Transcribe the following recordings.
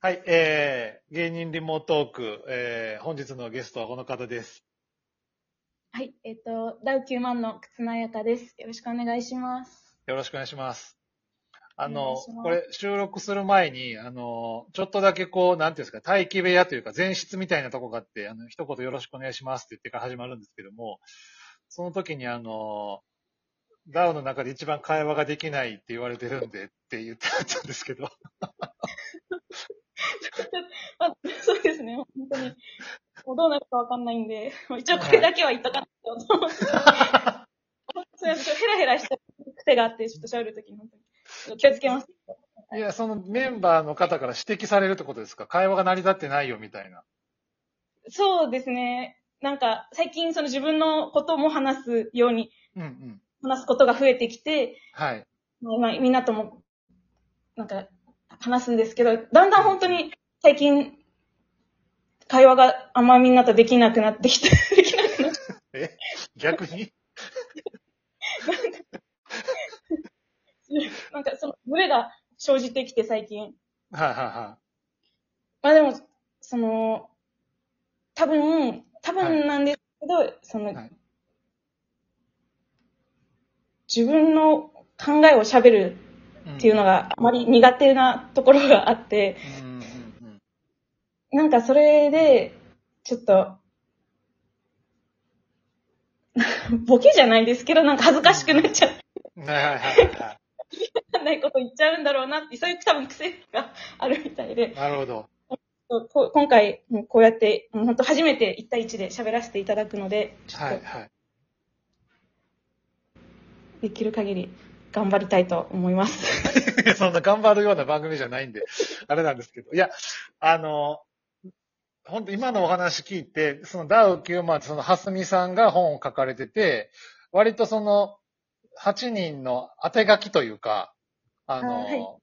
はい、えー、芸人リモートーク、えー、本日のゲストはこの方です。はい、えっ、と、ダウ9万の忽那彩香です。よろしくお願いします。よろしくお願いします。あのこれ収録する前に、あの、ちょっとだけこう、なんていうんですか、待機部屋というか前室みたいなとこがあって、あの、一言よろしくお願いしますって言ってから始まるんですけども、その時にあの、ダウの中で一番会話ができないって言われてるんでって言ってあったんですけど、あそうですね、本当に。もうどうなるかわかんないんで、一応これだけは言っとかないとと思って。そうですヘラヘラした癖があって、ちょっと喋るときに本当に気をつけます。いや、そのメンバーの方から指摘されるってことですか？会話が成り立ってないよみたいな。そうですね。なんか、最近その自分のことも話すように、うんうん。話すことが増えてきて、はい。まあ、みんなとも、なんか、話すんですけど、だんだん本当に最近、会話があんまみんなとできなくなってきて、できなくなって、え？逆に？なんかその、ブレが生じてきて最近。はいはいはまあでも、その、多分、多分なんですけど、その、はい。自分の考えを喋るい。っていうのがあまり苦手なところがあって、なんかそれで、ちょっと、ボケじゃないですけど、なんか恥ずかしくなっちゃうん。はいはいはいはわ ないこと言っちゃうんだろうなって、そういう多分癖があるみたいでい。、なるほど。今回、こうやって、本当初めて1対1で喋らせていただくので、ちょっとはいはい。できる限り頑張りたいと思います。そんな頑張るような番組じゃないんで、あれなんですけど。いや、あの、本当今のお話聞いて、そのダウ9万そのハスミさんが本を書かれてて、割とその8人の当て書きというか、あの、あはい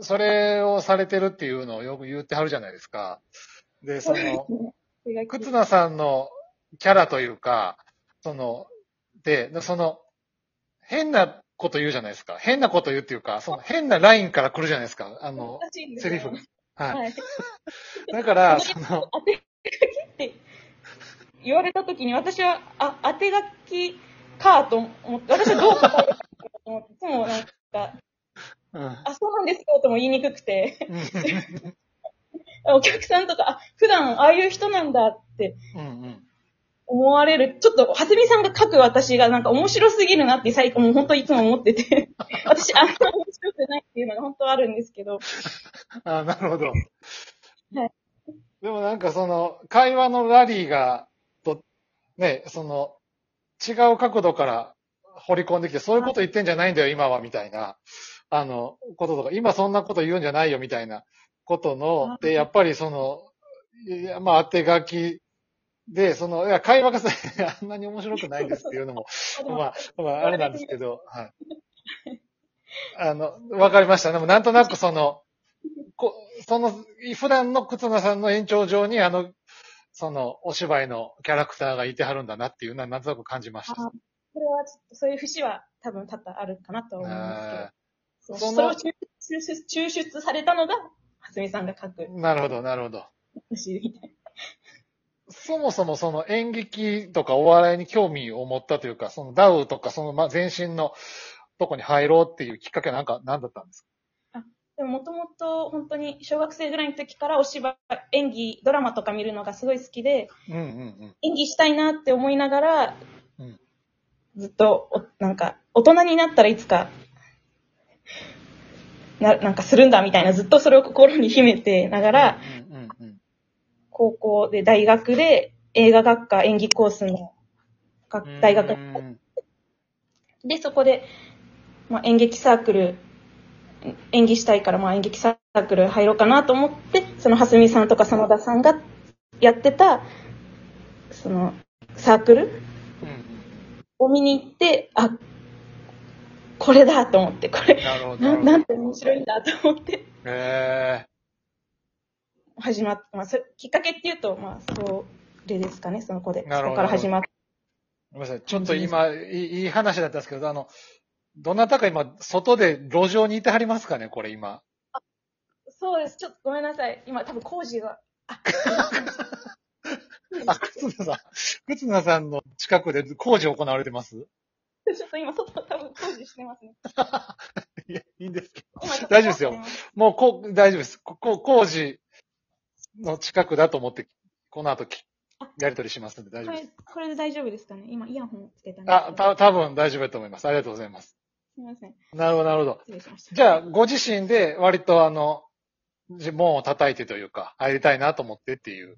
それをされてるっていうのをよく言ってはるじゃないですか。で、その、忽那さんのキャラというか、その、で、その、変なこと言うじゃないですか。変なこと言うっていうか、その変なラインから来るじゃないですか。あの、セリフが。はい。はい。だから、その、当て書きって言われたときに私は、あ、当て書きかと思って、私はどう答えるかと思って、いつもなんか、うん。あ、そうなんですよとも言いにくくて、うん お客さんとか、あ、普段ああいう人なんだってうんうん。思われる、ちょっと、はすみさんが書く私がなんか面白すぎるなって最近、もう本当いつも思ってて、私あんま面白くないっていうのが本当あるんですけど、あなるほど。はい。でもなんかその、会話のラリーが、と、ね、その、違う角度から掘り込んできて、そういうこと言ってんじゃないんだよ、今は、みたいな、あの、こととか、今そんなこと言うんじゃないよ、みたいなことの、で、やっぱりその、いやまあ、当て書きで、その、いや、会話がさ、あんなに面白くないですっていうのも、まあ、まあ、あれなんですけど、はい。あの、わかりました。でも、なんとなくその、こその、普段の忽那さんの延長上に、あの、その、お芝居のキャラクターがいてはるんだなっていうのは、なんとなく感じました。あこれはちょっとそういう節は多分多々あるかなと思いますけど。そのそれを抽出抽出されたのが、はすみさんが書くなるほど、なるほど。節みたいそもそもその演劇とかお笑いに興味を持ったというか、そのダウとかそのま前身のとこに入ろうっていうきっかけはなんか何だったんですな。でももともと本当に小学生ぐらいの時からお芝居、演技、ドラマとか見るのがすごい好きで、かうんうん。演技したいなって思いながら、うん。ずっとお、なんか、大人になったらいつか、な、なんかするんだみたいな、ずっとそれを心に秘めてながら、うんうんうん高校で大学で映画学科演技コースの学うん。大学で、そこで、まあ、演劇サークル、演技したいから、まあ、演劇サークル入ろうかなと思って、その、はすみさんとか真田さんがやってた、その、サークルを見に行って、あ、これだと思って、これ、な。ななんて面白いんだと思って、へ始まって、まあ、それきっかけっていうと、まあ、それですかね、その子で。そなるほどこから始まって。ごめんなさい。ちょっと今、いい話だったんですけど、あの、どなたか今、外で路上にいてはりますかね、これ今。そうです。ちょっとごめんなさい。今多分工事が。あ、あ、忽那さん、忽那さんの近くで工事行われてます？ちょっと今外多分工事してますね。いや、いいんですけど。大丈夫ですよもう、こう、大丈夫です。ここ、工事の近くだと思って、この後やりとりしますんで大丈これ夫です。、これで大丈夫ですかね？今イヤホンつけたんですけあ、ど。た、多分大丈夫だと思います。ありがとうございます。すみません。なるほど、なるほど。失礼しました。じゃあ、ご自身で割とあの、自門を叩いてというか、入りたいなと思ってっていう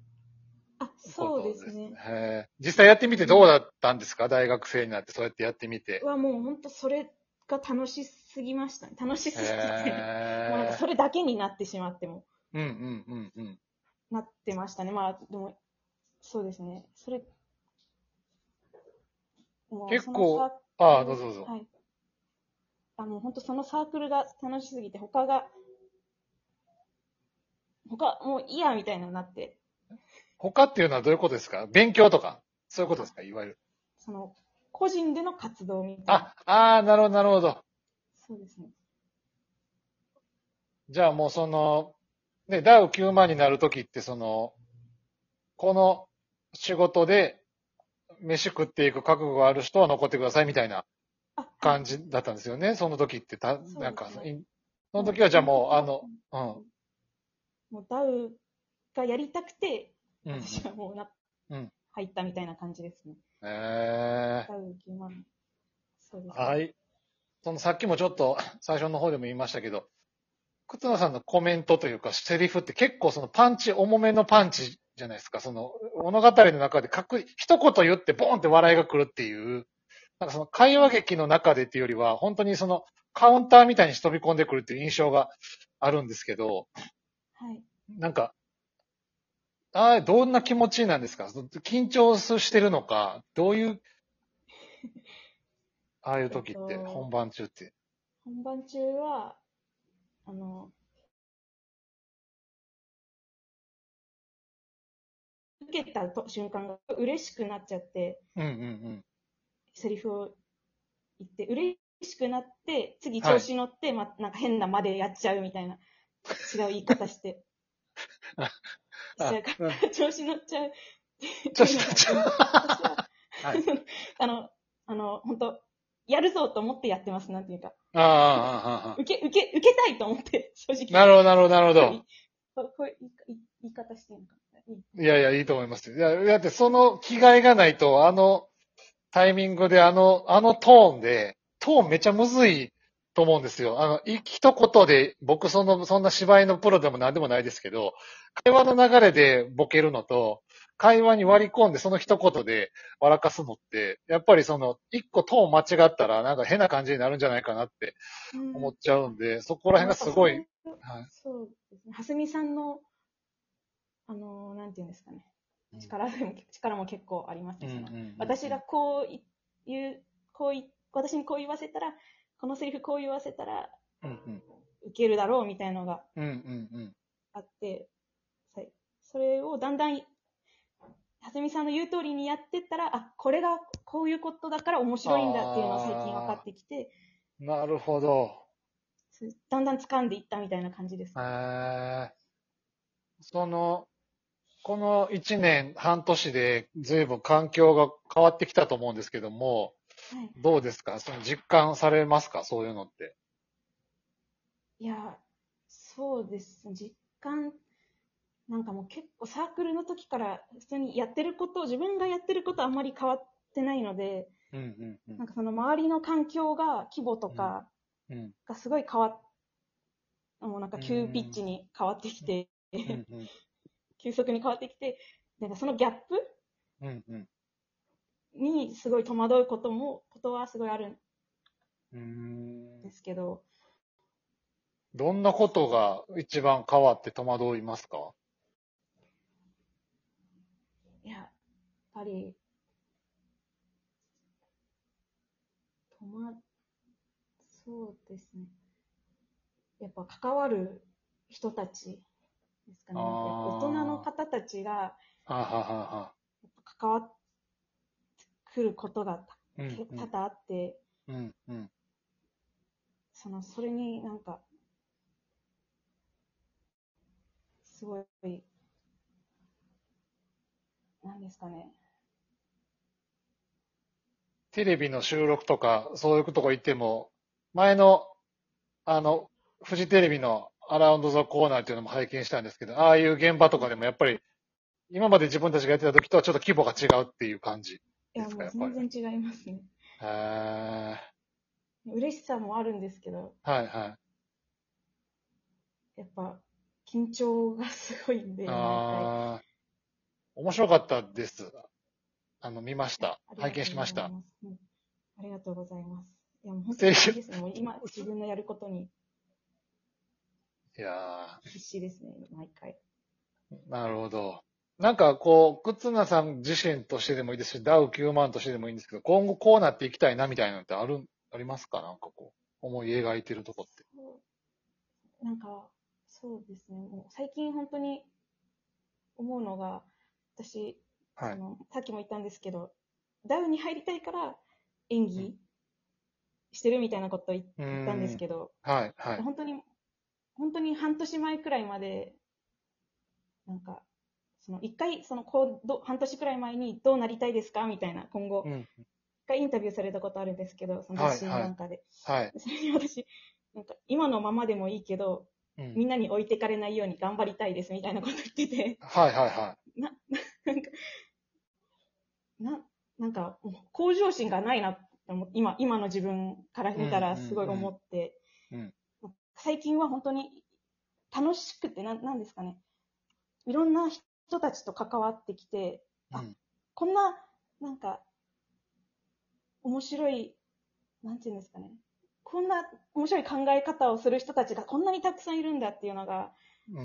あ、こそうとですね。へー実際やってみてどうだったんですか？大学生になってそうやってやってみて。はもう本当それが楽しすぎましたね。楽しすぎて。もうなんかへそれだけになってしまっても、ーうんうんうんうん。なってましたね。まあ、でも、そうですね。それ、もう結構ああ、どうぞどうぞ。はい。あ、もう本当そのサークルが楽しすぎて、他が、他、もういいや、みたいなのになって、他っていうのはどういうことですか？勉強とか？そういうことですか？いわゆる。その、個人での活動みたいな。あ、ああ、なるほど、なるほど。そうですね。じゃあもうその、ね、ダウ9万になるときってその、この仕事で飯食っていく覚悟がある人は残ってくださいみたいなあ、感じだったんですよね。その時ってた、なんか、いその時はじゃあもう、あの、うん。もうダウがやりたくて。私はもうな、うん入ったみたいな感じですね。えダウ9万。そうです、ー、はい。そのさっきもちょっと最初の方でも言いましたけど、忽那さんのコメントというかセリフって結構そのパンチ、重めのパンチじゃないですか。その物語の中でかく、一言言ってボーンって笑いが来るっていう、なんかその会話劇の中でっていうよりは、本当にそのカウンターみたいに飛び込んでくるっていう印象があるんですけど、はい。なんか、ああ、どんな気持ちなんですか？緊張してるのか、どういう、ああいう時って、えっと本番中って。本番中は、あの、受けたと瞬間が嬉しくなっちゃって、うんうんうん。セリフを言って、嬉しくなって、次調子乗って、ま、なんか変なまでやっちゃうみたいな、違う言い方して。調子乗っちゃう。調子乗っちゃう。あの、あの、本当やるぞと思ってやってます、なんていうか。ああ、ああ、ああ。受け、受け、受けたいと思って、正直。なるほど、なるほど、なるほど。ここういう言い方していいのかないやいや、いいと思いますよ。いや、だってその気概がないと、あのタイミングで、あの、あのトーンで、トーンめちゃむずいと思うんですよ。あの、い一言で、僕その、そんな芝居のプロでも何でもないですけど、会話の流れでボケるのと、会話に割り込んでその一言で笑かすのって、やっぱりその、一個トーン間違ったらなんか変な感じになるんじゃないかなってうん思っちゃうんで、そこら辺がすごい、はい。そうですね。はすみさんの、あの、なんていうんですかね。力でも、力も結構ありますね。そのうんうんうん私がこうい言う、こうい、私にこう言わせたら、このセリフこう言わせたら、うんうん。受けるだろうみたいなのがうんうんうん。あって、さそれをだんだん、はすみさんの言う通りにやってったら、あ、これがこういうことだから面白いんだっていうのが最近分かってきて、なるほど。だんだん掴んでいったみたいな感じです。えー、その、この1年、半年で随分環境が変わってきたと思うんですけども、はい。どうですか？その実感されますか？そういうのって。いや、そうです。実感、なんかもう結構サークルの時から普通にやってること、自分がやってることあんまり変わってないので、うんうんうん。なんかその周りの環境が、規模とかうん。がすごい変わっ、もうなんか急ピッチに変わってきて、うんうん 急速に変わってきて、なんかそのギャップうんうん。にすごい戸惑うことも、ことはすごいあるん。ですけど、どんなことが一番変わって戸惑いますかいや、やっぱり、とま、そうですね。やっぱ関わる人たちですかね。大人の方たちが関わってくることが多々あって、うんうんその、それになんか、すごい、なんですかね。テレビの収録とか、そういうとこ行っても、前の、あの、フジテレビのアラウンドザコーナーっていうのも拝見したんですけど、ああいう現場とかでもやっぱり、今まで自分たちがやってた時とはちょっと規模が違うっていう感じ。いや、もう全然違いますね。へー嬉しさもあるんですけど、はいはい。やっぱ、緊張がすごいんで、ああ、面白かったです。あの、見ました。拝見しました。ありがとうございます。いや、もう本当にですね。もう今、自分のやることにいや必死ですね、毎回。ー、なるほど。なんかこう、忽那さん自身としてでもいいですし、ダウ9万としてでもいいんですけど、今後こうなっていきたいなみたいなのってある、ありますか？なんかこう、思い描いてるとこって。なんか、そうですね。もう最近本当に思うのが、私、はい。そのさっきも言ったんですけど、ダウに入りたいから演技してるみたいなことを言言ったんですけど、はい、はい。本当に、本当に半年前くらいまで、なんか、その一回、そのこうど半年くらい前にどうなりたいですか？みたいな、今後、うん。一回インタビューされたことあるんですけど、その雑誌なんかで。はい。それに私、なんか今のままでもいいけど、うんみんなに置いてかれないように頑張りたいですみたいなこと言ってて、はい、はい、はな、なんか、な、なんか、向上心がないなって思っ今、今の自分から見たらすごい思って、うん最近は本当に楽しくて、なん、なんですかね。いろんな人たちと関わってきて、い。あうん。こんな、なんか、面白い、なんていうんですかね。こんな面白い考え方をする人たちがこんなにたくさんいるんだっていうのが、